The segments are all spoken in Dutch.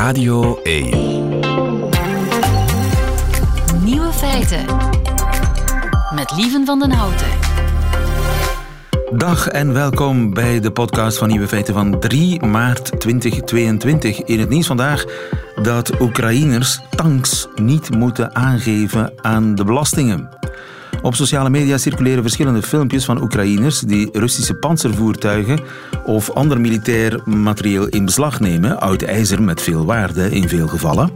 Radio 1. Nieuwe feiten. Met Lieven van den Houten. Dag en welkom bij de podcast van Nieuwe Feiten van 3 maart 2022. In het nieuws vandaag dat Oekraïners tanks niet moeten aangeven aan de belastingen. Op sociale media circuleren verschillende filmpjes van Oekraïners die Russische panzervoertuigen of ander militair materieel in beslag nemen, oud ijzer met veel waarde in veel gevallen.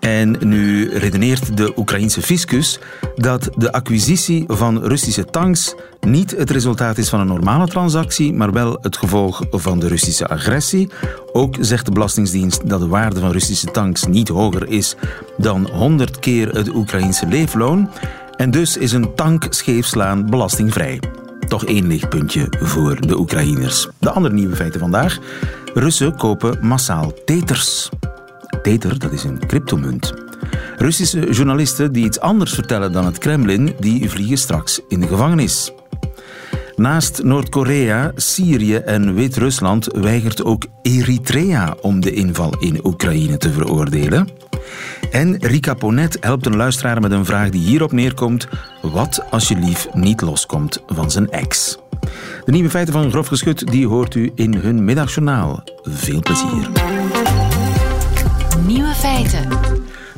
En nu redeneert de Oekraïense fiscus dat de acquisitie van Russische tanks niet het resultaat is van een normale transactie, maar wel het gevolg van de Russische agressie. Ook zegt de Belastingdienst dat de waarde van Russische tanks niet hoger is dan 100 keer het Oekraïense leefloon. En dus is een tank scheefslaan belastingvrij. Toch één lichtpuntje voor de Oekraïners. De andere nieuwe feiten vandaag. Russen kopen massaal teters. Tether, dat is een cryptomunt. Russische journalisten die iets anders vertellen dan het Kremlin, die vliegen straks in de gevangenis. Naast Noord-Korea, Syrië en Wit-Rusland weigert ook Eritrea om de inval in Oekraïne te veroordelen. En Rika Ponet helpt een luisteraar met een vraag die hierop neerkomt: wat als je lief niet loskomt van zijn ex? De nieuwe feiten van Grof Geschut die hoort u in hun middagjournaal. Veel plezier. Nieuwe feiten.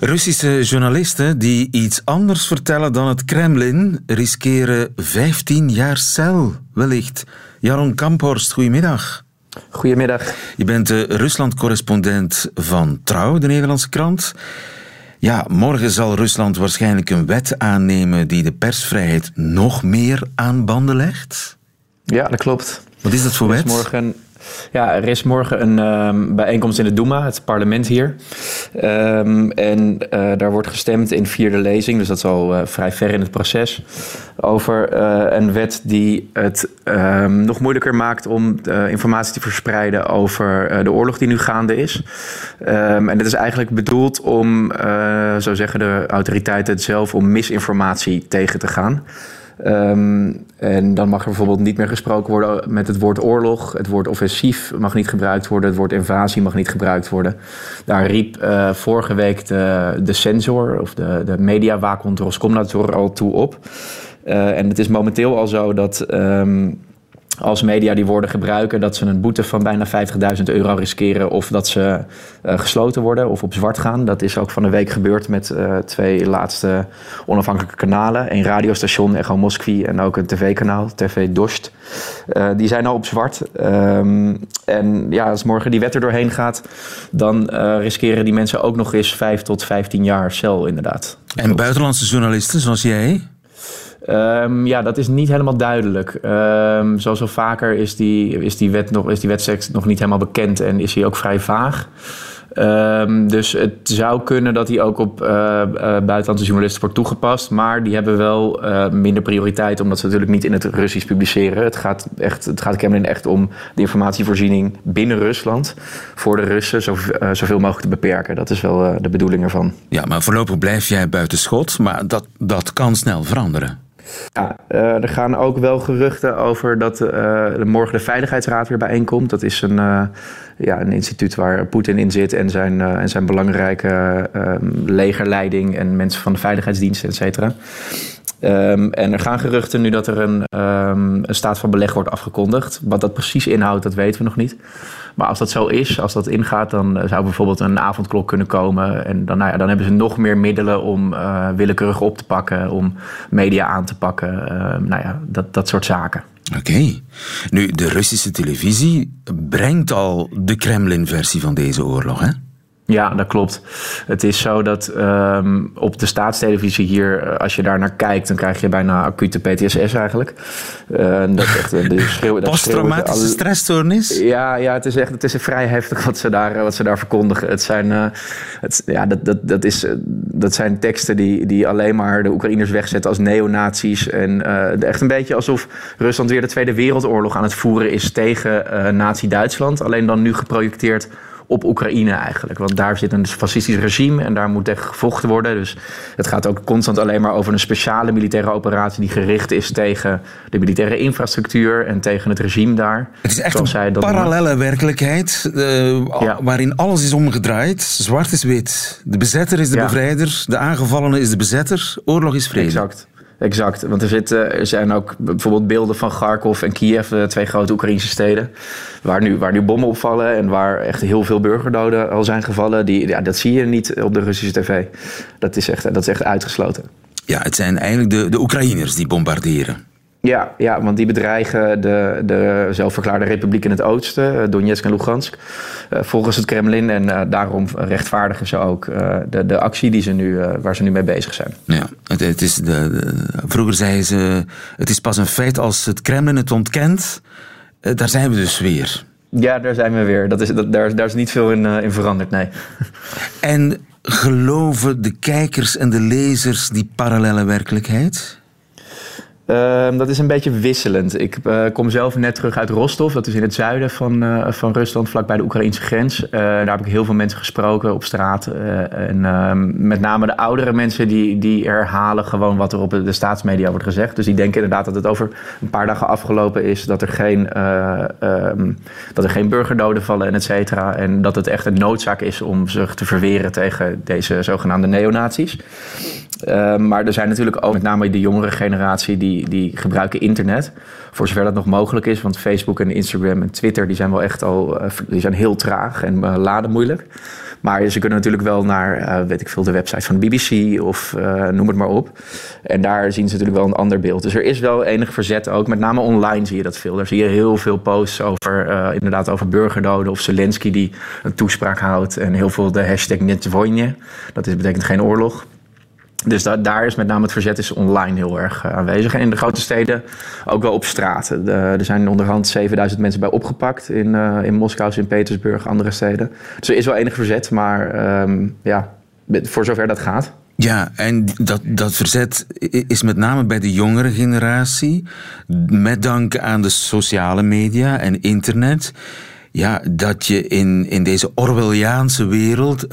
Russische journalisten die iets anders vertellen dan het Kremlin riskeren 15 jaar cel, wellicht. Jaron Kamphorst, goedemiddag. Goedemiddag. Je bent de Rusland-correspondent van Trouw, de Nederlandse krant. Ja, morgen zal Rusland waarschijnlijk een wet aannemen die de persvrijheid nog meer aan banden legt. Ja, dat klopt. Wat is dat voor wet? Morgen ja, er is morgen een um, bijeenkomst in de Duma, het parlement hier. Um, en uh, daar wordt gestemd in vierde lezing, dus dat is al uh, vrij ver in het proces. Over uh, een wet die het um, nog moeilijker maakt om informatie te verspreiden over de oorlog die nu gaande is. en het is eigenlijk bedoeld om, zo zeggen de autoriteiten het zelf, om misinformatie tegen te gaan. Um, en dan mag er bijvoorbeeld niet meer gesproken worden met het woord oorlog. Het woord offensief mag niet gebruikt worden. Het woord invasie mag niet gebruikt worden. Daar riep uh, vorige week de, de censor of de, de mediawaakhond al toe op. Uh, en het is momenteel al zo dat... Um, als media die woorden gebruiken, dat ze een boete van bijna 50.000 euro riskeren of dat ze uh, gesloten worden of op zwart gaan. Dat is ook van de week gebeurd met uh, twee laatste onafhankelijke kanalen. Een radiostation, Echo Moskvi, en ook een tv-kanaal, TV Dost. Uh, die zijn al op zwart. Um, en ja, als morgen die wet er doorheen gaat, dan riskeren die mensen ook nog eens 5 tot 15 jaar cel inderdaad. En buitenlandse journalisten zoals jij? Um, ja, dat is niet helemaal duidelijk. Um, zoals al vaker is die, is die, wet nog, is die wetstekst nog niet helemaal bekend en is hij ook vrij vaag. Um, dus het zou kunnen dat die ook op uh, uh, buitenlandse journalisten wordt toegepast. Maar die hebben wel uh, minder prioriteit, omdat ze natuurlijk niet in het Russisch publiceren. Het gaat, echt, het gaat Kremlin echt om de informatievoorziening binnen Rusland. Voor de Russen zo, zoveel mogelijk te beperken. Dat is wel de bedoeling ervan. Ja, maar voorlopig blijf jij buiten schot. Maar dat, dat kan snel veranderen. Ja, uh, er gaan ook wel geruchten over dat uh, morgen de Veiligheidsraad weer bijeenkomt. Dat is een, uh, ja, een instituut waar Poetin in zit en zijn, en zijn belangrijke legerleiding en mensen van de veiligheidsdiensten, et cetera. Um, en er gaan geruchten nu dat er een, um, een staat van beleg wordt afgekondigd. Wat dat precies inhoudt, dat weten we nog niet. Maar als dat zo is, als dat ingaat, dan zou bijvoorbeeld een avondklok kunnen komen. En dan, nou ja, dan hebben ze nog meer middelen om uh, willekeurig op te pakken, om media aan te pakken. Uh, nou ja, dat, dat soort zaken. Oké. Nu, de Russische televisie brengt al de Kremlin-versie van deze oorlog, hè? Ja, dat klopt. Het is zo dat um, op de staatstelevisie hier, als je daar naar kijkt, dan krijg je bijna acute PTSS eigenlijk. Uh, dat echt, de schreeuw, Posttraumatische stressstoornis? Ja, ja het, is echt, het is vrij heftig wat ze daar, wat ze daar verkondigen. Het zijn, uh, het, ja, dat, dat, dat, is, dat zijn teksten die, die alleen maar de Oekraïners wegzetten als neonazies. En uh, echt een beetje alsof Rusland weer de Tweede Wereldoorlog aan het voeren is tegen Nazi-Duitsland. Alleen dan nu geprojecteerd op Oekraïne eigenlijk. Want daar zit een fascistisch regime en daar moet tegen gevochten worden. Dus het gaat ook constant alleen maar over een speciale militaire operatie die gericht is tegen de militaire infrastructuur en tegen het regime daar. Het is echt een parallele werkelijkheid uh, waarin alles is omgedraaid. Zwart is wit. De bezetter is de bevrijder, de aangevallene is de bezetter, oorlog is vrede. Exact. Exact, want er, zitten, er zijn ook bijvoorbeeld beelden van Kharkov en Kiev, twee grote Oekraïnse steden, waar nu, waar nu bommen opvallen en waar echt heel veel burgerdoden al zijn gevallen. Die, ja, dat zie je niet op de Russische tv. Dat is echt, dat is echt uitgesloten. Ja, het zijn eigenlijk de, de Oekraïners die bombarderen. Ja, ja, want die bedreigen de, de zelfverklaarde republiek in het oosten, eh, Donetsk en Lugansk, eh, volgens het Kremlin. En uh, daarom rechtvaardigen ze ook uh, de, de actie die ze nu, waar ze nu mee bezig zijn. Ja, het, het is de, de, vroeger zeiden ze, het is pas een feit als het Kremlin het ontkent. daar zijn we dus weer. Ja, daar zijn we weer. Dat is, dat, daar, daar is niet veel in, in veranderd, nee. En geloven de kijkers en de lezers die parallele werkelijkheid? Ehm, dat is een beetje wisselend. Ik uh, kom zelf net terug uit Rostov. Dat is in het zuiden van, uh, van Rusland, vlakbij de Oekraïnse grens. Uh, daar heb ik heel veel mensen gesproken op straat. en ehm, met name de oudere mensen die, die herhalen gewoon wat er op de, staatsmedia wordt gezegd. Dus die denken inderdaad dat het over een paar dagen afgelopen is. Dat er geen, um, dat er geen burgerdoden vallen en et cetera. En dat het echt een noodzaak is om zich te verweren tegen deze zogenaamde neonazies. maar er zijn natuurlijk ook met name de jongere generatie die die, gebruiken internet. Voor zover dat nog mogelijk is. Want Facebook en Instagram en Twitter die zijn wel echt al eh, die zijn heel traag en uh, laden moeilijk. Maar ze kunnen natuurlijk wel naar, uh, weet ik veel, de website van de BBC of noem het maar op. En daar zien ze natuurlijk wel een ander beeld. Dus er is wel enig verzet ook. Met name online zie je dat veel. Daar zie je heel veel posts over, inderdaad, over burgerdoden. Of Zelensky die een toespraak houdt. En heel veel de hashtag Net Dat is, betekent geen oorlog. Dus daar is met name het verzet is online heel erg uh, aanwezig. En in de grote steden ook wel op straat. er zijn onderhand 7000 mensen bij opgepakt in, uh, in Moskou, Sint-Petersburg, andere steden. Dus er is wel enig verzet, maar um, ja, voor zover dat gaat. Ja, en dat, dat verzet is met name bij de jongere generatie. Met dank aan de sociale media en internet ja, dat je in, in deze Orwelliaanse wereld,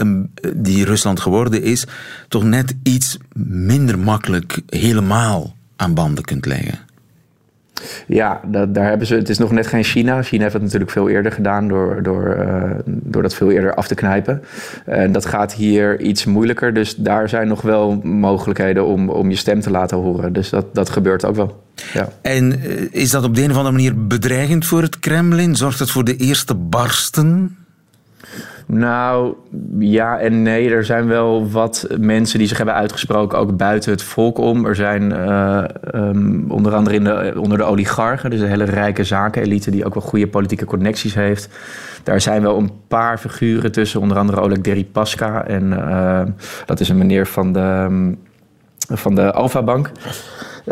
die Rusland geworden is, toch net iets minder makkelijk helemaal aan banden kunt leggen. Ja, dat, daar hebben ze. Het is nog net geen China. China heeft het natuurlijk veel eerder gedaan door, door, uh, door dat veel eerder af te knijpen. En dat gaat hier iets moeilijker. Dus daar zijn nog wel mogelijkheden om, om je stem te laten horen. Dus dat, dat gebeurt ook wel. Ja. En eh, is dat op de een of andere manier bedreigend voor het Kremlin? Zorgt het voor de eerste barsten? Nou, ja en nee. Er zijn wel wat mensen die zich hebben uitgesproken, ook buiten het volk om. Er zijn uh, um, onder andere in de, onder de oligarchen, dus de hele rijke zakenelite, die ook wel goede politieke connecties heeft. Daar zijn wel een paar figuren tussen, onder andere Oleg Deripaska. En uh, dat is een meneer van de, ehm, van de Alfa Bank.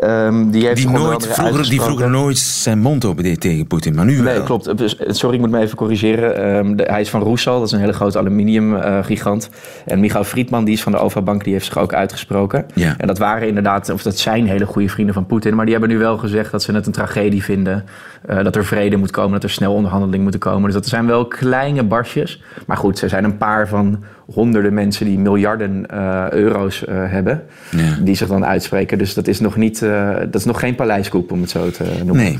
Um, die, heeft die, nooit, vroeger, die vroeger nooit zijn mond open deed tegen Poetin, maar nu Nee, wel. klopt. Dus, sorry, ik moet me even corrigeren. Um, de, hij is van Rusal, dat is een hele grote aluminiumgigant. Uh, en Michael Friedman, die is van de Alfa Bank, die heeft zich ook uitgesproken. Ja. En dat waren inderdaad, of dat zijn hele goede vrienden van Poetin. Maar die hebben nu wel gezegd dat ze het een tragedie vinden. Uh, dat er vrede moet komen, dat er snel onderhandeling moeten komen. Dus dat zijn wel kleine barsjes. Maar goed, ze zijn een paar van honderden mensen die miljarden uh, euro's hebben, ja. die zich dan uitspreken. Dus dat is nog niet, uh, dat is nog geen paleiskoep om het zo te noemen. Nee.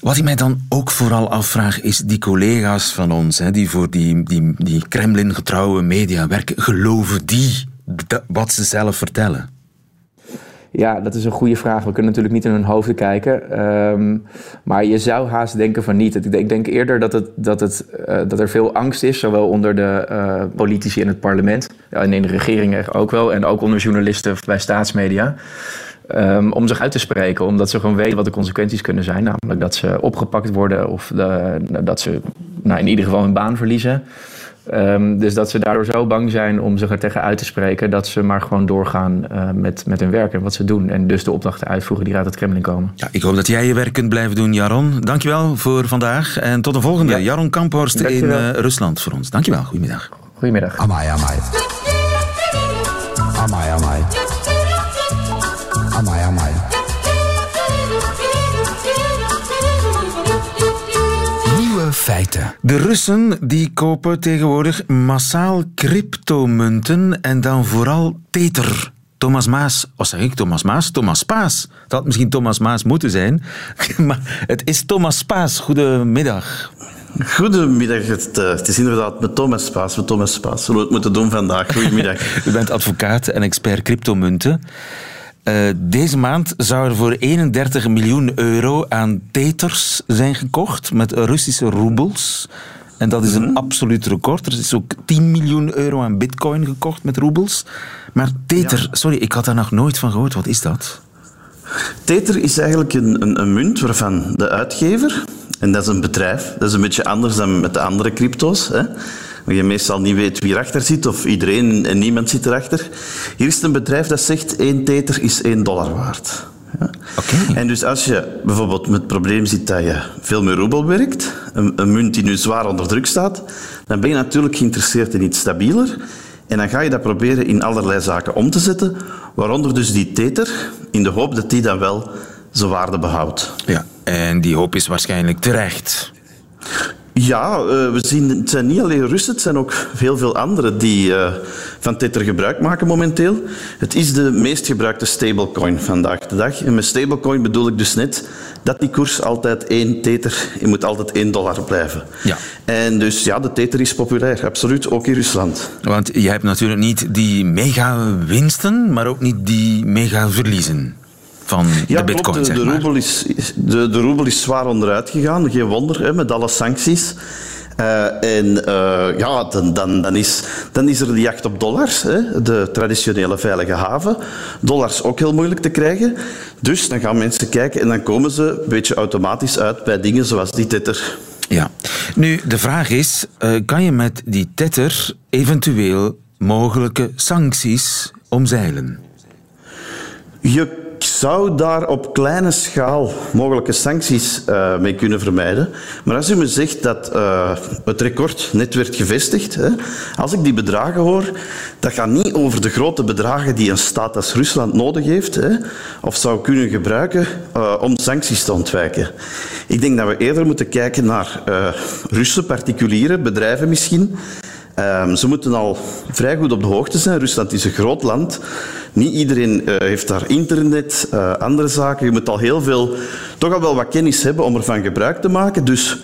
Wat ik mij dan ook vooral afvraag is die collega's van ons, hè, die voor die, die, die Kremlin-getrouwe media werken, geloven die wat ze zelf vertellen? Ja, dat is een goede vraag. We kunnen natuurlijk niet in hun hoofden kijken. Um, maar je zou haast denken van niet. Ik denk eerder dat, het, dat, het, uh, dat er veel angst is, zowel onder de uh, politici in het parlement en in de regeringen ook wel, en ook onder journalisten bij staatsmedia. Um, om zich uit te spreken, omdat ze gewoon weten wat de consequenties kunnen zijn. Namelijk dat ze opgepakt worden of de, dat ze nou, in ieder geval hun baan verliezen. Um, dus dat ze daardoor zo bang zijn om zich er tegen uit te spreken, dat ze maar gewoon doorgaan uh, met, met hun werk en wat ze doen. En dus de opdrachten uitvoeren die uit het Kremlin komen. Ja, ik hoop dat jij je werk kunt blijven doen, Jaron. Dankjewel voor vandaag en tot de volgende. Ja. Jaron Kamphorst in uh, Rusland voor ons. Dankjewel, goedemiddag. Goedemiddag. Amai, amai. Amai, amai. Amai, feiten. De Russen die kopen tegenwoordig massaal cryptomunten en dan vooral Tether. Thomas Maas, wat zeg ik Thomas Maas? Thomas Paas. Dat had misschien Thomas Maas moeten zijn, maar het is Thomas Paas. Goedemiddag. Goedemiddag, het, uh, het, is inderdaad met Thomas Paas. Met Thomas Paas. Zullen we het moeten doen vandaag? Goedemiddag. U bent advocaat en expert cryptomunten. Uh, deze maand zou er voor 31 miljoen euro aan teters zijn gekocht met Russische roebels. En dat is een mm absoluut record. Er is ook 10 miljoen euro aan bitcoin gekocht met roebels. Maar Tether, ja. sorry, ik had daar nog nooit van gehoord. Wat is dat? Tether is eigenlijk een, een, een, munt waarvan de uitgever, en dat is een bedrijf, dat is een beetje anders dan met de andere crypto's, hè, je meestal niet weet wie erachter zit of iedereen en niemand zit erachter. Hier is het een bedrijf dat zegt 1 Tether is 1 dollar waard. Ja. Okay. En dus als je bijvoorbeeld met het probleem zit dat je veel met roebel werkt, een, een munt die nu zwaar onder druk staat, dan ben je natuurlijk geïnteresseerd in iets stabieler. En dan ga je dat proberen in allerlei zaken om te zetten, waaronder dus die tether, in de hoop dat die dan wel zijn waarde behoudt. Ja, en die hoop is waarschijnlijk terecht. Ja, uh, we zien, het zijn niet alleen Russen, het zijn ook heel veel anderen die uh, van Tether gebruik maken momenteel. Het is de meest gebruikte stablecoin vandaag de dag. En met stablecoin bedoel ik dus net dat die koers altijd 1 Tether, je moet altijd 1 dollar blijven. Ja. En dus ja, de Tether is populair, absoluut, ook in Rusland. Want je hebt natuurlijk niet die mega winsten, maar ook niet die mega verliezen van ja, de bitcoin. Klopt, de, zeg de, roebel is, de, de roebel is zwaar onderuit gegaan, geen wonder, hè, met alle sancties. Uh, en uh, ja, dan, dan, dan, is, dan is er de jacht op dollars, hè, de traditionele veilige haven. Dollars ook heel moeilijk te krijgen. Dus dan gaan mensen kijken en dan komen ze een beetje automatisch uit bij dingen zoals die tether. Ja. Nu, de vraag is, uh, kan je met die tether eventueel mogelijke sancties omzeilen? Je zou daar op kleine schaal mogelijke sancties uh, mee kunnen vermijden. Maar als u me zegt dat uh, het record net werd gevestigd, hè, als ik die bedragen hoor, dat gaat niet over de grote bedragen die een staat als Rusland nodig heeft hè, of zou kunnen gebruiken uh, om sancties te ontwijken. Ik denk dat we eerder moeten kijken naar Russen, particuliere bedrijven misschien. Um, ze moeten al vrij goed op de hoogte zijn. Rusland is een groot land. Niet iedereen uh, heeft daar internet, uh, andere zaken. Je moet al heel veel, toch al wel wat kennis hebben om ervan gebruik te maken. Dus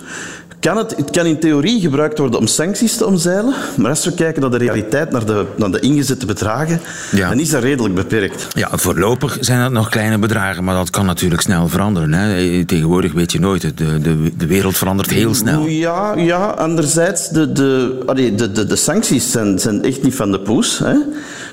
kan het, het kan in theorie gebruikt worden om sancties te omzeilen, maar als we kijken naar de realiteit, naar de, naar de ingezette bedragen, ja. dan is dat redelijk beperkt. Ja, voorlopig zijn dat nog kleine bedragen, maar dat kan natuurlijk snel veranderen. Hè? Tegenwoordig weet je nooit, de, de, de wereld verandert heel snel. Ja, ja anderzijds, de, de, de, de, de sancties zijn, zijn echt niet van de poes. Hè?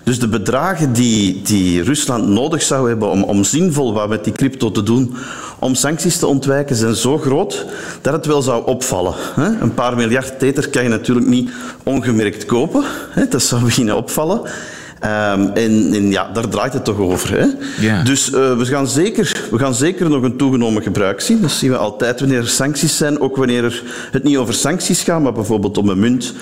Dus de bedragen die, die Rusland nodig zou hebben om, om zinvol wat met die crypto te doen, om sancties te ontwijken, zijn zo groot dat het wel zou opvallen. Een paar miljard tether kan je natuurlijk niet ongemerkt kopen. Dat zou beginnen opvallen. Um, en, en, ja, daar draait het toch over. Hè? Ja. Dus uh, we, gaan zeker, we gaan zeker nog een toegenomen gebruik zien. Dat zien we altijd wanneer er sancties zijn. Ook wanneer er het niet over sancties gaat, maar bijvoorbeeld om een munt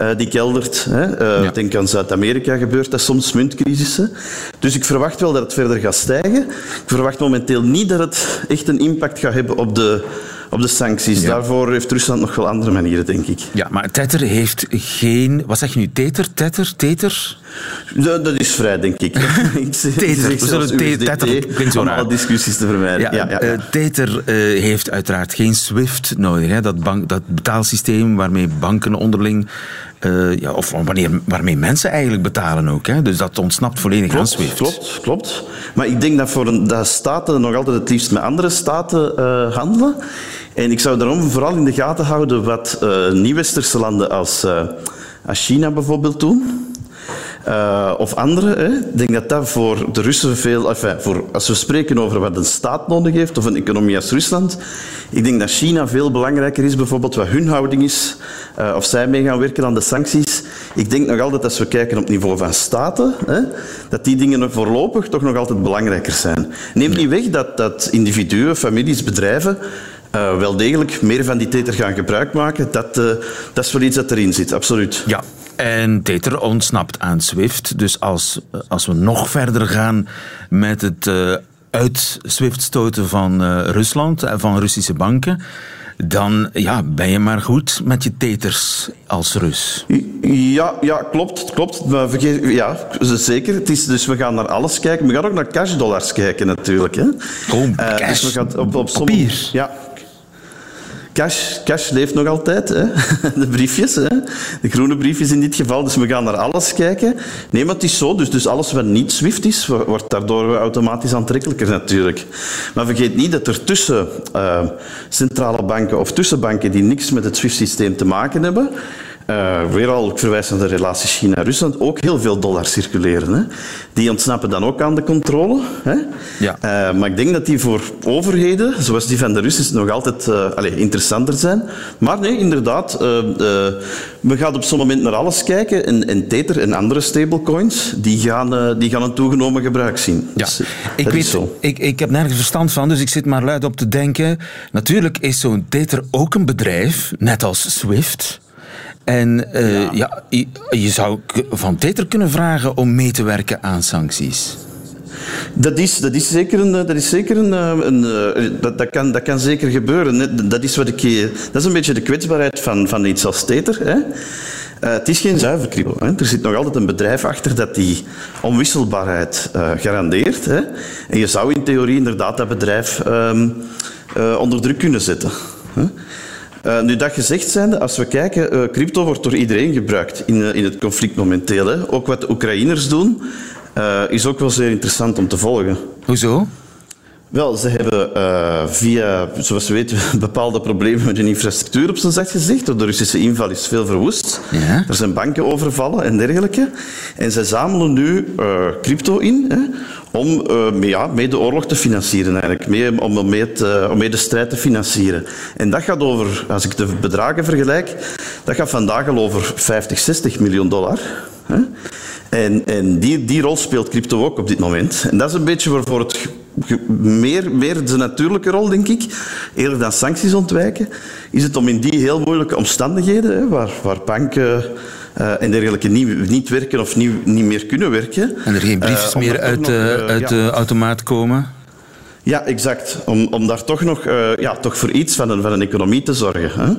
uh, die keldert. Hè? Uh, ja. Denk aan Zuid-Amerika gebeurt dat soms, muntcrisissen. Dus ik verwacht wel dat het verder gaat stijgen. Ik verwacht momenteel niet dat het echt een impact gaat hebben op de op de sancties. Ja. Daarvoor heeft Rusland nog wel andere manieren, denk ik. Ja, maar Tether heeft geen... Wat zeg je nu? Tether? Tether? Tether? Dat, dat is vrij, denk ik. tether. We zullen. Klinkt zo om alle discussies te vermijden. Ja. Uh, tether uh, heeft uiteraard geen SWIFT nodig. Hè? Dat, bank, dat betaalsysteem waarmee banken onderling... Uh, ja, of wanneer, waarmee mensen eigenlijk betalen ook. Hè? Dus dat ontsnapt volledig klopt, aan SWIFT. Klopt, klopt. Maar ik denk dat, voor een, dat staten nog altijd het liefst met andere staten uh, handelen. En ik zou daarom vooral in de gaten houden wat uh, niet-westerse landen als, als China bijvoorbeeld doen. Uh, of andere. Hè. Ik denk dat dat voor de Russen veel... Enfin, voor, als we spreken over wat een staat nodig heeft, of een economie als Rusland, ik denk dat China veel belangrijker is, bijvoorbeeld wat hun houding is, uh, of zij mee gaan werken aan de sancties. Ik denk nog altijd, als we kijken op het niveau van staten, hè, dat die dingen voorlopig toch nog altijd belangrijker zijn. Neemt niet weg dat, dat individuen, families, bedrijven uh, wel degelijk meer van die tether gaan gebruik maken. Dat, uh, dat is wel iets dat erin zit, absoluut. Ja, en Tether ontsnapt aan SWIFT. Dus als, als we nog verder gaan met het uh, uit SWIFT stoten van uh, Rusland en van Russische banken, dan ja, ben je maar goed met je teters als Rus. Ja, ja klopt. klopt. Maar vergeet, ja, zeker. Het is, dus we gaan naar alles kijken. We gaan ook naar cashdollars kijken natuurlijk. Hè. Oh, Eh, cash. dus we gaan op, op sommige- Papier. Ja. Cash, leeft nog altijd, hè? de briefjes, hè? de groene briefjes in dit geval. Dus we gaan naar alles kijken. Nee, maar het is zo, dus, dus alles wat niet SWIFT is, wo- wordt daardoor automatisch aantrekkelijker natuurlijk. Maar vergeet niet dat er tussen eh, centrale banken of tussen banken die niks met het SWIFT-systeem te maken hebben, eh, weer al, ik verwijs naar de relatie China-Rusland, ook heel veel dollars circuleren. Hè? Die ontsnappen dan ook aan de controle. Hè? Ja. Eh, maar ik denk dat die voor overheden, zoals die van de Russen, nog altijd eh, allee, interessanter zijn. Maar nee, inderdaad, we gaan op zo'n moment naar alles kijken. En, en Tether en andere stablecoins, die gaan, die gaan een toegenomen gebruik zien. Ja, Dus, ik, weet, zo. ik, ik heb nergens verstand van, dus ik zit maar luid op te denken. Natuurlijk is zo'n Tether ook een bedrijf, net als Swift. En eh, ja. je, je zou van Tether kunnen vragen om mee te werken aan sancties. Dat is, dat is zeker een... Dat, is zeker een, eh, een, eh, dat, dat, kan, dat kan zeker gebeuren. Dat is, wat ik, dat is een beetje de kwetsbaarheid van, van iets als Tether. Hè. Het is geen zuiver crypto. Hè. Er zit nog altijd een bedrijf achter dat die onwisselbaarheid garandeert. Hè. En je zou in theorie inderdaad dat bedrijf ehm, eh, onder druk kunnen zetten. Hè. Eh, nu dat gezegd zijnde, als we kijken, eh, crypto wordt door iedereen gebruikt in, eh, in het conflict momenteel. Ook wat de Oekraïners doen, is ook wel zeer interessant om te volgen. Hoezo? Wel, ze hebben eh, via, zoals we weten, bepaalde problemen met hun infrastructuur op zijn zacht gezegd. Door de Russische inval is veel verwoest. Ja. Er zijn banken overvallen en dergelijke. En zij zamelen nu eh, crypto in hè, om eh, mee, ja, mee de oorlog te financieren, eigenlijk. Mee, om, mee om mee de strijd te financieren. En dat gaat over, als ik de bedragen vergelijk, dat gaat vandaag al over 50, 60 miljoen dollar. Hè. En, en die, die rol speelt crypto ook op dit moment. En dat is een beetje waarvoor het meer, meer de natuurlijke rol, denk ik, eerder dan sancties ontwijken, is het om in die heel moeilijke omstandigheden, hè, waar, waar banken eh, en dergelijke niet, niet werken of niet, niet meer kunnen werken. En er geen eh, briefjes meer uit, nog, de, eh, uit ja. de automaat komen? Ja, exact. Om, om daar toch nog ja, toch voor iets van een, van een economie te zorgen. Hè?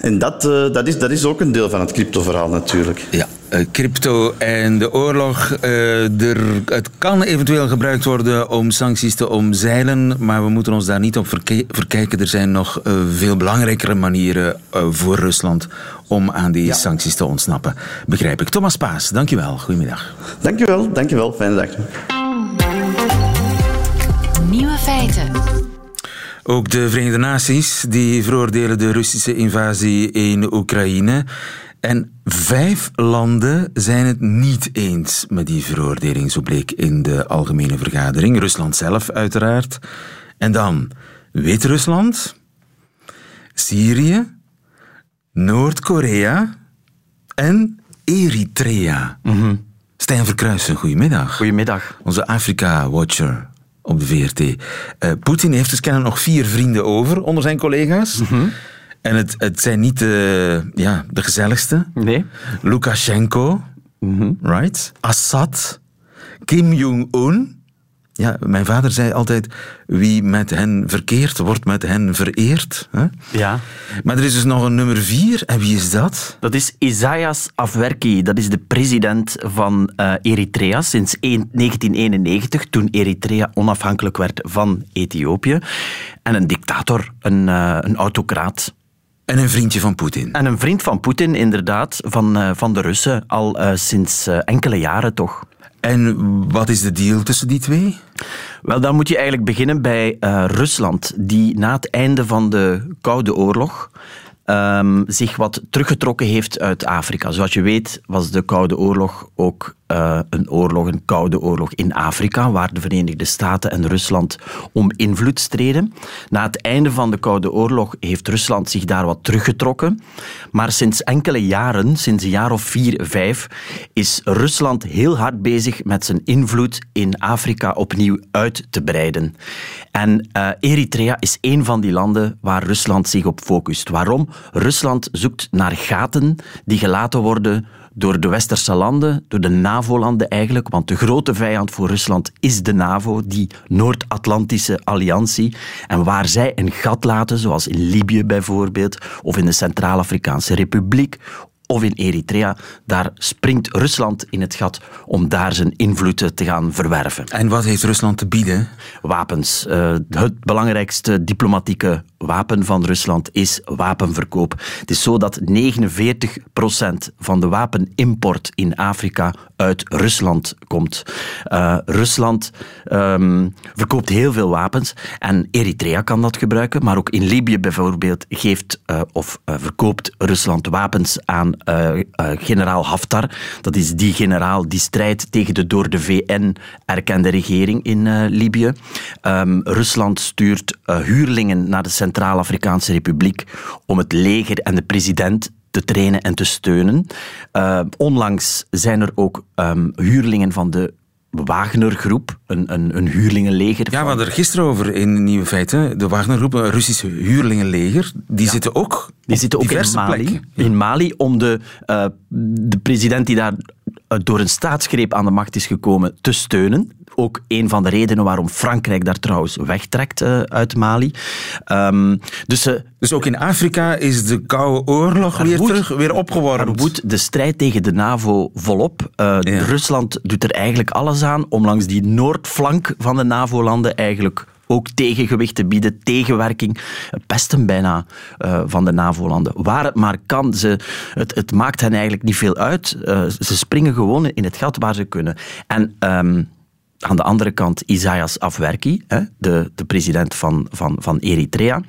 En dat, eh, dat, is, dat is ook een deel van het cryptoverhaal natuurlijk. Ja, eh, crypto en de oorlog. eh, er, het kan eventueel gebruikt worden om sancties te omzeilen, maar we moeten ons daar niet op verkijken. Er zijn nog veel belangrijkere manieren voor Rusland om aan die sancties te ontsnappen. Begrijp ik. Thomas Paas, dankjewel. Goedemiddag. Dankjewel, dankjewel. Fijne dag. Ook de Verenigde Naties die veroordelen de Russische invasie in Oekraïne. En vijf landen zijn het niet eens met die veroordeling, zo bleek in de algemene vergadering. Rusland zelf, uiteraard. En dan Wit-Rusland, Syrië, Noord-Korea en Eritrea. Stijn Verkruijsen, goedemiddag. Goedemiddag. Onze Afrika-watcher op de VRT. Eh, Poetin heeft dus kennelijk nog vier vrienden over onder zijn collega's. En het, het zijn niet de, ja, de gezelligste. Nee? Lukashenko, right? Assad, Kim Jong-un. Ja, mijn vader zei altijd, wie met hen verkeert, wordt met hen vereerd. Hè? Ja. Maar er is dus nog een nummer vier. En wie is dat? Dat is Isaias Afwerki. Dat is de president van eh, Eritrea sinds 1 1991, toen Eritrea onafhankelijk werd van Ethiopië. En een dictator, een, eh, een autocraat. En een vriendje van Poetin. En een vriend van Poetin, inderdaad, van, eh, van de Russen, al sinds enkele jaren toch. En wat is de deal tussen die twee? Wel, dan moet je eigenlijk beginnen bij eh, Rusland, die na het einde van de Koude Oorlog ehm, zich wat teruggetrokken heeft uit Afrika. Zoals je weet was de Koude Oorlog ook eh, een oorlog, een Koude Oorlog in Afrika, waar de Verenigde Staten en Rusland om invloed streden. Na het einde van de Koude Oorlog heeft Rusland zich daar wat teruggetrokken. Maar sinds enkele jaren, sinds een jaar of vier, vijf, is Rusland heel hard bezig met zijn invloed in Afrika opnieuw uit te breiden. En eh, Eritrea is een van die landen waar Rusland zich op focust. Waarom? Rusland zoekt naar gaten die gelaten worden door de westerse landen, door de NAVO-landen eigenlijk, want de grote vijand voor Rusland is de NAVO, die Noord-Atlantische alliantie. En waar zij een gat laten, zoals in Libië bijvoorbeeld, of in de Centraal-Afrikaanse Republiek, of in Eritrea, daar springt Rusland in het gat om daar zijn invloed te gaan verwerven. En wat heeft Rusland te bieden? Wapens. Uh, het belangrijkste diplomatieke wapen van Rusland is wapenverkoop. Het is zo dat 49% van de wapenimport in Afrika uit Rusland komt. Uh, Rusland um, verkoopt heel veel wapens en Eritrea kan dat gebruiken, maar ook in Libië bijvoorbeeld geeft uh, of verkoopt Rusland wapens aan generaal Haftar. Dat is die generaal die strijdt tegen de door de VN erkende regering in Libië. Um, Rusland stuurt huurlingen naar de Centraal-Afrikaanse Republiek om het leger en de president te trainen en te steunen. Uh, onlangs zijn er ook um, huurlingen van de Wagner-groep, een, een, een huurlingenleger. Ja, we hadden er gisteren over in Nieuwe Feiten. De Wagner-groep, een Russische huurlingenleger, die zitten ook Die zitten ook in Mali. In Mali om de, uh, de president die daar uh, door een staatsgreep aan de macht is gekomen te steunen ook een van de redenen waarom Frankrijk daar trouwens wegtrekt uh, uit Mali. Um, dus, uh, dus ook in Afrika is de Koude Oorlog weer terug, weer opgewarmd. Er woedt de strijd tegen de NAVO volop. Uh, ja. Rusland doet er eigenlijk alles aan om langs die noordflank van de NAVO-landen eigenlijk ook tegengewicht te bieden, tegenwerking, pesten bijna uh, van de NAVO-landen. Waar het maar kan, ze, het, het maakt hen eigenlijk niet veel uit. Uh, ze springen gewoon in het gat waar ze kunnen. En um, aan de andere kant Isaias Afwerki, de, de president van, van, van Eritrea,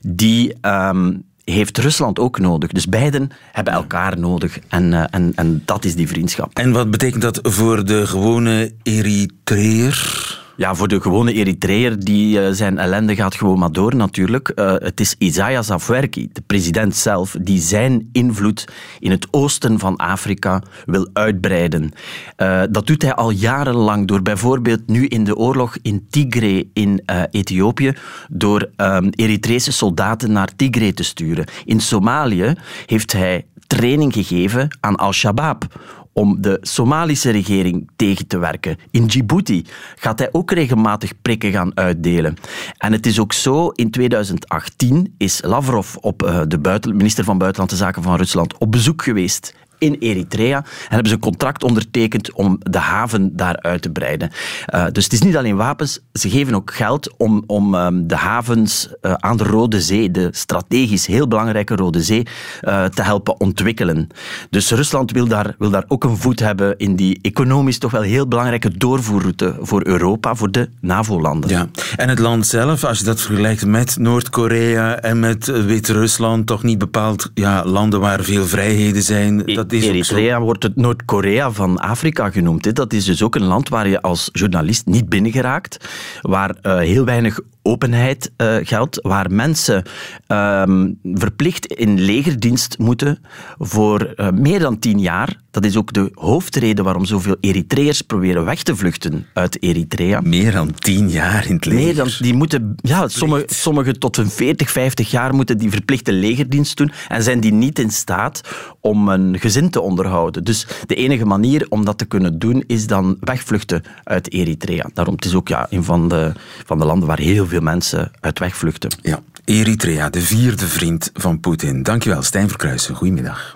die um, heeft Rusland ook nodig. Dus beiden hebben elkaar nodig en, uh, en, en dat is die vriendschap. En wat betekent dat voor de gewone Eritreër? Ja, voor de gewone Eritreër, die uh, zijn ellende gaat gewoon maar door natuurlijk. Uh, het is Isaias Afwerki, de president zelf, die zijn invloed in het oosten van Afrika wil uitbreiden. Uh, dat doet hij al jarenlang door bijvoorbeeld nu in de oorlog in Tigray in Ethiopië, door um, Eritrese soldaten naar Tigray te sturen. In Somalië heeft hij training gegeven aan Al-Shabaab om de Somalische regering tegen te werken. In Djibouti gaat hij ook regelmatig prikken gaan uitdelen. En het is ook zo, in 2018 is Lavrov, op, uh, de buiten, minister van Buitenlandse Zaken van Rusland, op bezoek geweest in Eritrea en hebben ze een contract ondertekend om de haven daar uit te breiden. Uh, dus het is niet alleen wapens, ze geven ook geld om, om um, de havens uh, aan de Rode Zee, de strategisch heel belangrijke Rode Zee, uh, te helpen ontwikkelen. Dus Rusland wil daar, wil daar ook een voet hebben in die economisch toch wel heel belangrijke doorvoerroute voor Europa, voor de NAVO-landen. Ja, en het land zelf, als je dat vergelijkt met Noord-Korea en met Wit-Rusland, toch niet bepaald ja, landen waar veel vrijheden zijn. Dat is Eritrea wordt het Noord-Korea van Afrika genoemd. Dat is dus ook een land waar je als journalist niet binnengeraakt, waar uh, heel weinig openheid uh, geldt, waar mensen um, verplicht in legerdienst moeten voor uh, meer dan tien jaar. Dat is ook de hoofdreden waarom zoveel Eritreërs proberen weg te vluchten uit Eritrea. Meer dan tien jaar in het leger? Meer dan, die moeten, ja, sommige, sommige tot een 40, 50 jaar moeten die verplichte legerdienst doen en zijn die niet in staat om een gezin te onderhouden. Dus de enige manier om dat te kunnen doen is dan wegvluchten uit Eritrea. Daarom het is ook ja, een van de, van de landen waar heel veel veel mensen uit wegvluchten. Ja, Eritrea, de vierde vriend van Poetin. Dankjewel, Stijn Verkruijsen. Goedemiddag.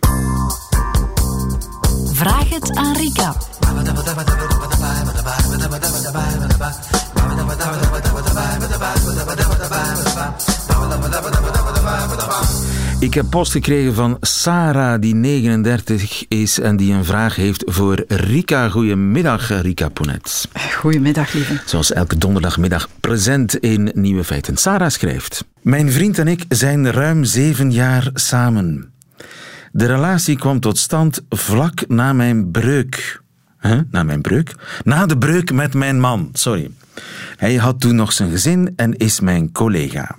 Vraag het aan Rika. Ik heb post gekregen van Sarah, die 39 is en die een vraag heeft voor Rika. Goedemiddag, Rika Ponet. Goedemiddag, lieve. Zoals elke donderdagmiddag present in Nieuwe Feiten. Sarah schrijft: Mijn vriend en ik zijn ruim zeven jaar samen. De relatie kwam tot stand vlak na mijn breuk. Huh? Na mijn breuk? Na de breuk met mijn man, sorry. Hij had toen nog zijn gezin en is mijn collega.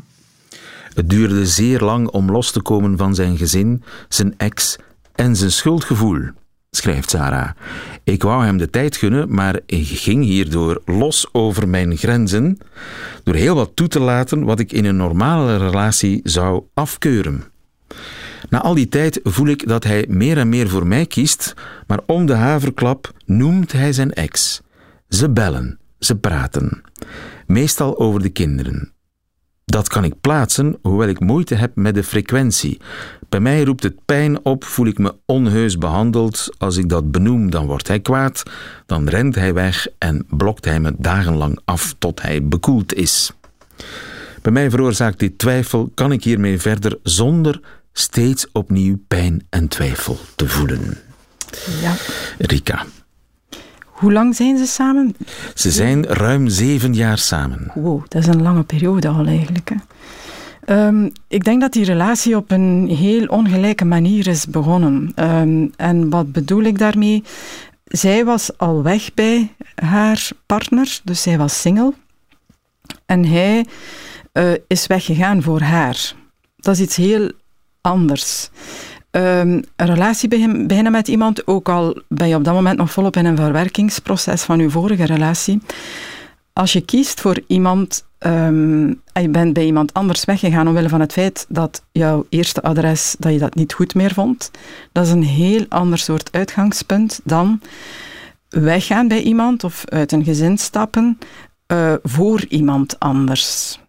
Het duurde zeer lang om los te komen van zijn gezin, zijn ex en zijn schuldgevoel, schrijft Sarah. Ik wou hem de tijd gunnen, maar ik ging hierdoor los over mijn grenzen, door heel wat toe te laten wat ik in een normale relatie zou afkeuren. Na al die tijd voel ik dat hij meer en meer voor mij kiest, maar om de haverklap noemt hij zijn ex. Ze bellen, ze praten. Meestal over de kinderen. Dat kan ik plaatsen, hoewel ik moeite heb met de frequentie. Bij mij roept het pijn op, voel ik me onheus behandeld. Als ik dat benoem, dan wordt hij kwaad, dan rent hij weg en blokt hij me dagenlang af tot hij bekoeld is. Bij mij veroorzaakt dit twijfel, kan ik hiermee verder zonder steeds opnieuw pijn en twijfel te voelen. Ja. Rika. Hoe lang zijn ze samen? Ze zijn ruim zeven jaar samen. Wow, dat is een lange periode al eigenlijk. Hè. Ehm, ik denk dat die relatie op een heel ongelijke manier is begonnen. Ehm, en wat bedoel ik daarmee? Zij was al weg bij haar partner, dus zij was single. En hij uh, is weggegaan voor haar. Dat is iets heel anders. Um, een relatie beginnen met iemand, ook al ben je op dat moment nog volop in een verwerkingsproces van je vorige relatie. Als je kiest voor iemand um, en je bent bij iemand anders weggegaan omwille van het feit dat jouw eerste adres, dat je dat niet goed meer vond, dat is een heel ander soort uitgangspunt dan weggaan bij iemand of uit een gezin stappen uh, voor iemand anders.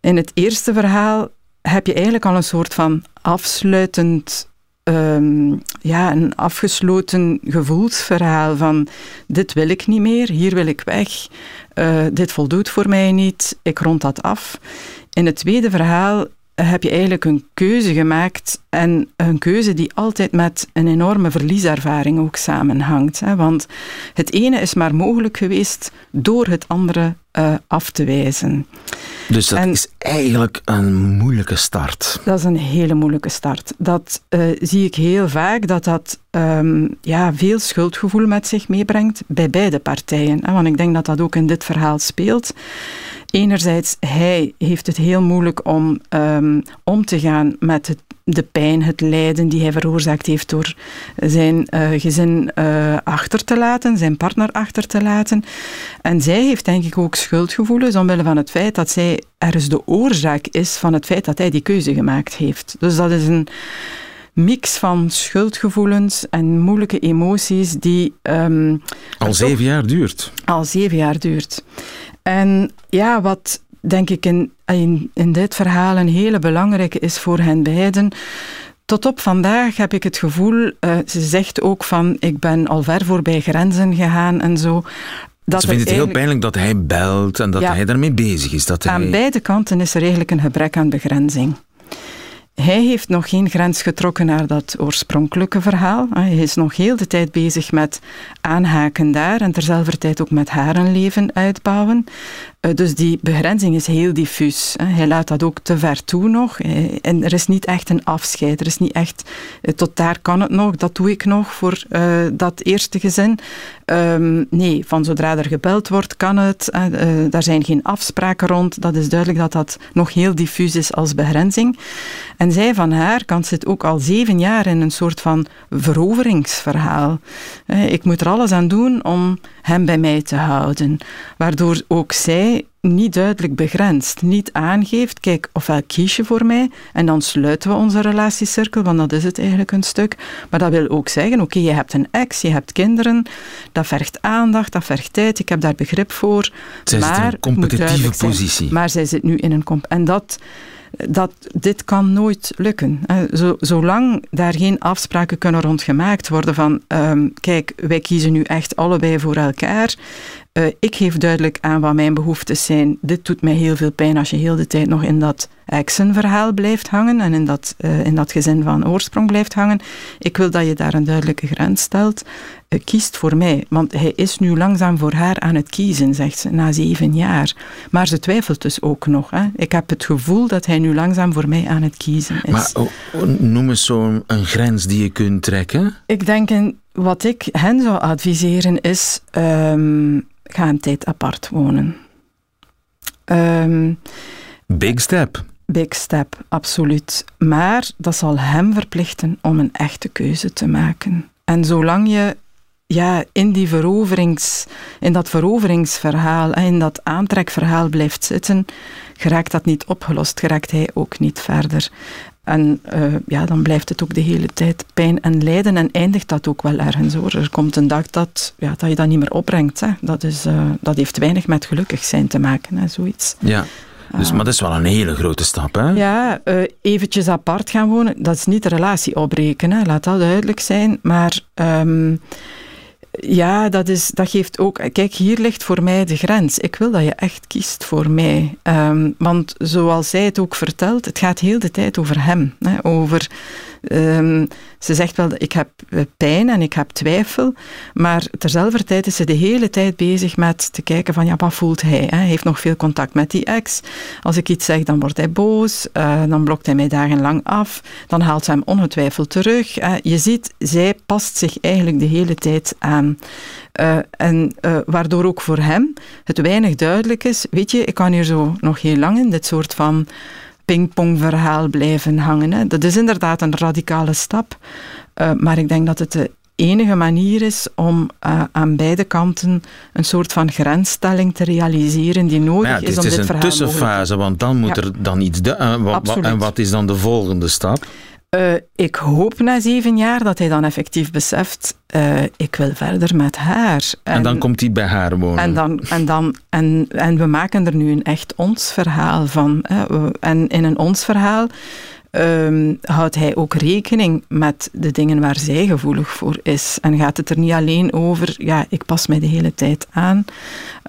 In het eerste verhaal heb je eigenlijk al een soort van afsluitend um, ja, een afgesloten gevoelsverhaal van dit wil ik niet meer, hier wil ik weg, uh, dit voldoet voor mij niet, ik rond dat af. In het tweede verhaal heb je eigenlijk een keuze gemaakt en een keuze die altijd met een enorme verlieservaring ook samenhangt. Hè? Want het ene is maar mogelijk geweest door het andere uh, af te wijzen. Dus dat is eigenlijk een moeilijke start. Dat is een hele moeilijke start. Dat uh, zie ik heel vaak, dat dat um, ja, veel schuldgevoel met zich meebrengt bij beide partijen. Hè? Want ik denk dat dat ook in dit verhaal speelt. Enerzijds, hij heeft het heel moeilijk om um, om te gaan met het, de pijn, het lijden die hij veroorzaakt heeft door zijn uh, gezin uh, achter te laten, zijn partner achter te laten. En zij heeft denk ik ook schuldgevoelens omwille van het feit dat zij ergens de oorzaak is van het feit dat hij die keuze gemaakt heeft. Dus dat is een mix van schuldgevoelens en moeilijke emoties die... Um, al zeven jaar duurt. Al zeven jaar duurt. En ja, wat denk ik in, in, in dit verhaal een hele belangrijke is voor hen beiden. Tot op vandaag heb ik het gevoel, uh, ze zegt ook van ik ben al ver voorbij grenzen gegaan en zo. Dat ze vindt het heel pijnlijk dat hij belt en dat hij daarmee bezig is. Dat aan beide kanten is er eigenlijk een gebrek aan begrenzing. Hij heeft nog geen grens getrokken naar dat oorspronkelijke verhaal. Hij is nog heel de tijd bezig met aanhaken daar en terzelfde tijd ook met haar een leven uitbouwen. Eh, dus die begrenzing is heel diffuus. Hij laat dat ook te ver toe nog. Eh, en er is niet echt een afscheid. Er is niet echt, eh, tot daar kan het nog, dat doe ik nog voor dat eerste gezin. Um, nee, van zodra er gebeld wordt, kan het. Daar zijn geen afspraken rond. Dat is duidelijk dat dat nog heel diffuus is als begrenzing. En zij van haar kant zit ook al zeven jaar in een soort van veroveringsverhaal. Ik moet er alles aan doen om hem bij mij te houden. Waardoor ook zij niet duidelijk begrenst, niet aangeeft, kijk, ofwel kies je voor mij en dan sluiten we onze relatiecirkel, want dat is het eigenlijk een stuk. Maar dat wil ook zeggen, oké, je hebt een ex, je hebt kinderen, dat vergt aandacht, dat vergt tijd, ik heb daar begrip voor. Zij maar, zit in een competitieve positie. maar zij zit nu in een... En dat dat dit kan nooit lukken. Zolang daar geen afspraken kunnen rond gemaakt worden van ehm, kijk, wij kiezen nu echt allebei voor elkaar. Uh, ik geef duidelijk aan wat mijn behoeftes zijn. Dit doet mij heel veel pijn als je heel de tijd nog in dat exenverhaal blijft hangen en in dat, uh, in dat gezin van oorsprong blijft hangen. Ik wil dat je daar een duidelijke grens stelt. Uh, kiest voor mij, want hij is nu langzaam voor haar aan het kiezen, zegt ze, na zeven jaar. Maar ze twijfelt dus ook nog. Hè. Ik heb het gevoel dat hij nu langzaam voor mij aan het kiezen is. Maar oh, oh noem eens zo'n grens die je kunt trekken. Ik denk, wat ik hen zou adviseren is, um, ga een tijd apart wonen. Um, Big step. Big step, absoluut. Maar dat zal hem verplichten om een echte keuze te maken. En zolang je ja, in, die veroverings, in dat veroveringsverhaal, in dat aantrekverhaal blijft zitten, geraakt dat niet opgelost, geraakt hij ook niet verder. En uh, ja, dan blijft het ook de hele tijd pijn en lijden en eindigt dat ook wel ergens hoor. Er komt een dag dat, ja, dat je dat niet meer opbrengt. Hè. Dat, is, uh, dat heeft weinig met gelukkig zijn te maken, hè, zoiets. Ja. Dus, maar dat is wel een hele grote stap, hè? Ja, uh, eventjes apart gaan wonen, dat is niet de relatie opbreken, hè. laat dat duidelijk zijn. Maar um, ja, dat, is, dat geeft ook... Kijk, hier ligt voor mij de grens. Ik wil dat je echt kiest voor mij. Um, want zoals zij het ook vertelt, het gaat heel de tijd over hem. Hè, over Um, ze zegt wel, ik heb eh, pijn en ik heb twijfel, maar terzelfde tijd is ze de hele tijd bezig met te kijken van, ja, wat voelt hij? Hij heeft nog veel contact met die ex. Als ik iets zeg, dan wordt hij boos, uh, dan blokt hij mij dagenlang af, dan haalt ze hem ongetwijfeld terug. Je ziet, zij past zich eigenlijk de hele tijd aan. Uh, en waardoor ook voor hem het weinig duidelijk is. Weet je, ik kan hier zo nog heel lang in dit soort van pingpongverhaal blijven hangen. Hè. Dat is inderdaad een radicale stap, uh, maar ik denk dat het de enige manier is om uh, aan beide kanten een soort van grensstelling te realiseren die nodig ja, is om dit verhaal Het is een tussenfase, want dan moet ja. er dan iets... Uh, wa, wa, en wat is dan de volgende stap? Uh, ik hoop na zeven jaar dat hij dan effectief beseft, uh, ik wil verder met haar. En, en, dan komt hij bij haar wonen. En, dan, en, dan, en, en we maken er nu een echt ons verhaal van. Hè. En in een ons verhaal um, houdt hij ook rekening met de dingen waar zij gevoelig voor is. En gaat het er niet alleen over, ja, ik pas mij de hele tijd aan,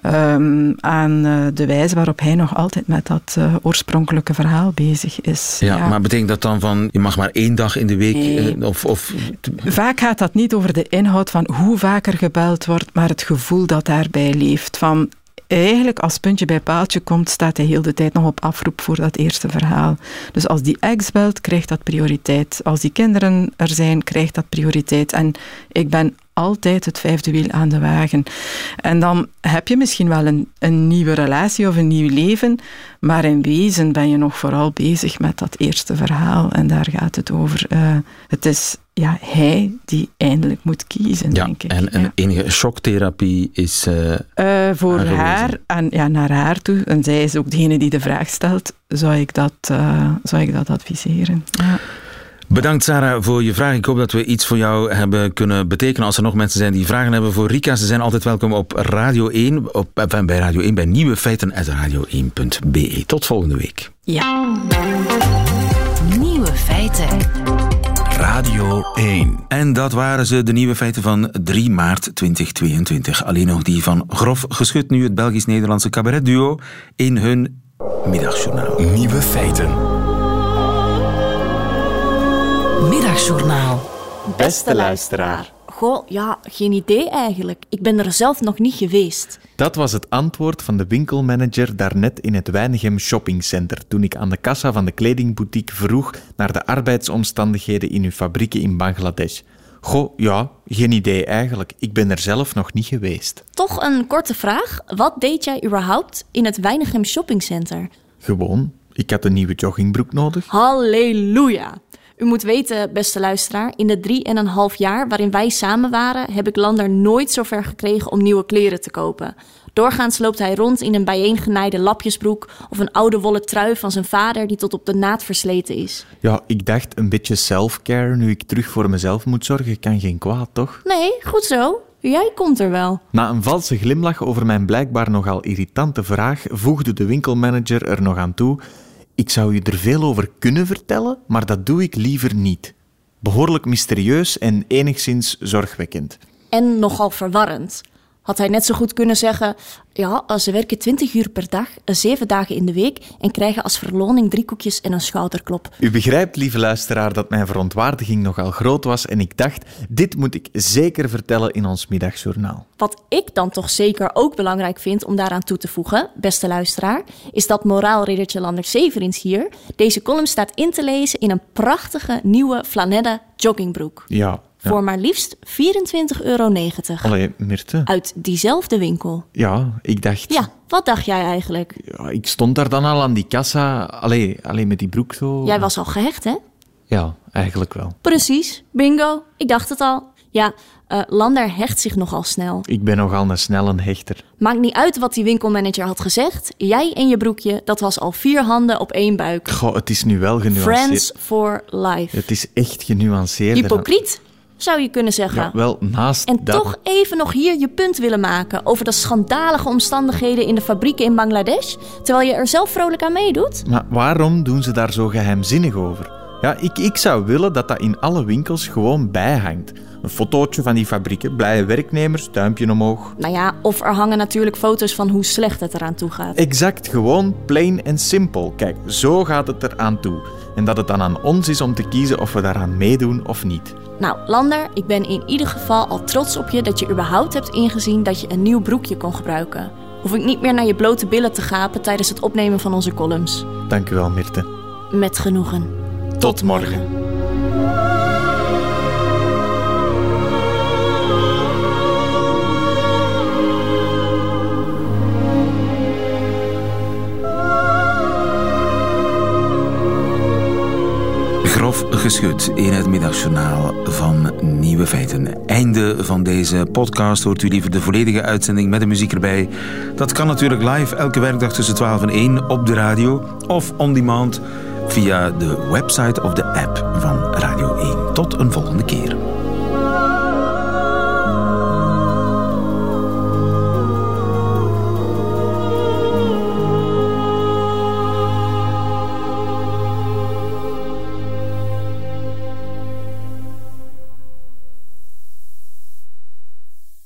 um, aan uh, de wijze waarop hij nog altijd met dat uh, oorspronkelijke verhaal bezig is. Ja, ja, maar betekent dat dan van, je mag maar één dag in de week? Nee. Uh, of, of... Vaak gaat dat niet over de inhoud van hoe vaker gebeld wordt, maar het gevoel dat daarbij leeft. Van eigenlijk als puntje bij paaltje komt, staat hij heel de tijd nog op afroep voor dat eerste verhaal. Dus als die ex belt, krijgt dat prioriteit. Als die kinderen er zijn, krijgt dat prioriteit. En ik ben altijd het vijfde wiel aan de wagen. En dan heb je misschien wel een, een nieuwe relatie of een nieuw leven, maar in wezen ben je nog vooral bezig met dat eerste verhaal. En daar gaat het over. Uh, het is ja, hij die eindelijk moet kiezen, ja, denk ik. En, en ja. enige shocktherapie is. Uh, uh, voor aangewezen. haar, en ja, naar haar toe, en zij is ook degene die de vraag stelt, zou ik dat, zou ik dat adviseren. Ja. Bedankt Sarah voor je vraag. Ik hoop dat we iets voor jou hebben kunnen betekenen. Als er nog mensen zijn die vragen hebben voor Rika, ze zijn altijd welkom op Radio 1, op, bij Radio 1, bij Nieuwe Feiten uit radio1.be. Tot volgende week. Ja. Nieuwe feiten. Radio 1. En dat waren ze, de nieuwe feiten van 3 maart 2022. Alleen nog die van Grof Geschut, nu het Belgisch-Nederlandse cabaretduo, in hun middagjournaal. Nieuwe feiten. Middagjournaal. Beste luisteraar. Goh, ja, geen idee eigenlijk. Ik ben er zelf nog niet geweest. Dat was het antwoord van de winkelmanager daarnet in het Weinigem Shoppingcenter toen ik aan de kassa van de kledingboutique vroeg naar de arbeidsomstandigheden in uw fabrieken in Bangladesh. Goh, ja, geen idee eigenlijk. Ik ben er zelf nog niet geweest. Toch een korte vraag. Wat deed jij überhaupt in het Weinigem Shoppingcenter? Gewoon, ik had een nieuwe joggingbroek nodig. Halleluja! U moet weten, beste luisteraar, in de drie en een half jaar waarin wij samen waren, heb ik Lander nooit zover gekregen om nieuwe kleren te kopen. Doorgaans loopt hij rond in een bijeengenaaide lapjesbroek of een oude wollen trui van zijn vader die tot op de naad versleten is. Ja, ik dacht een beetje self-care nu ik terug voor mezelf moet zorgen, kan geen kwaad, toch? Nee, goed zo. Jij komt er wel. Na een valse glimlach over mijn blijkbaar nogal irritante vraag voegde de winkelmanager er nog aan toe ik zou je er veel over kunnen vertellen, maar dat doe ik liever niet. Behoorlijk mysterieus en enigszins zorgwekkend. En nogal verwarrend. Had hij net zo goed kunnen zeggen: Ja, ze werken 20 uur per dag, zeven dagen in de week en krijgen als verloning drie koekjes en een schouderklop. U begrijpt, lieve luisteraar, dat mijn verontwaardiging nogal groot was en ik dacht: dit moet ik zeker vertellen in ons middagjournaal. Wat ik dan toch zeker ook belangrijk vind om daaraan toe te voegen, beste luisteraar, is dat moraalriddertje Lander Severins hier deze column staat in te lezen in een prachtige nieuwe flanellen joggingbroek. Ja, ja. Voor maar liefst 24,90 euro. Allee, Mirte. Uit diezelfde winkel. Ja, ik dacht... Ja, wat dacht jij eigenlijk? Ja, ik stond daar dan al aan die kassa, allee, allee met die broek zo. Jij was al gehecht, hè? Ja, eigenlijk wel. Precies, bingo. Ik dacht het al. Ja, uh, Lander hecht zich nogal snel. Ik ben nogal een snelle hechter. Maakt niet uit wat die winkelmanager had gezegd. Jij en je broekje, dat was al vier handen op één buik. Goh, het is nu wel genuanceerd. Friends for life. Het is echt genuanceerd. Hypocriet, zou je kunnen zeggen. Ja, wel naast En dat... toch even nog hier je punt willen maken over de schandalige omstandigheden in de fabrieken in Bangladesh, terwijl je er zelf vrolijk aan meedoet? Maar waarom doen ze daar zo geheimzinnig over? Ja, ik, ik zou willen dat dat in alle winkels gewoon bijhangt. Een fotootje van die fabrieken, blije werknemers, duimpje omhoog. Nou ja, of er hangen natuurlijk foto's van hoe slecht het eraan toe gaat. Exact, gewoon plain en simpel. Kijk, zo gaat het eraan toe. En dat het dan aan ons is om te kiezen of we daaraan meedoen of niet. Nou, Lander, ik ben in ieder geval al trots op je dat je überhaupt hebt ingezien dat je een nieuw broekje kon gebruiken. Hoef ik niet meer naar je blote billen te gapen tijdens het opnemen van onze columns. Dank u wel, Mirte. Met genoegen. Tot morgen. Grof geschud in het middagjournaal van Nieuwe Feiten. Einde van deze podcast. Hoort u liever de volledige uitzending met de muziek erbij? Dat kan natuurlijk live elke werkdag tussen 12 en 1 op de radio of on demand via de website of de app van Radio 1. Tot een volgende keer.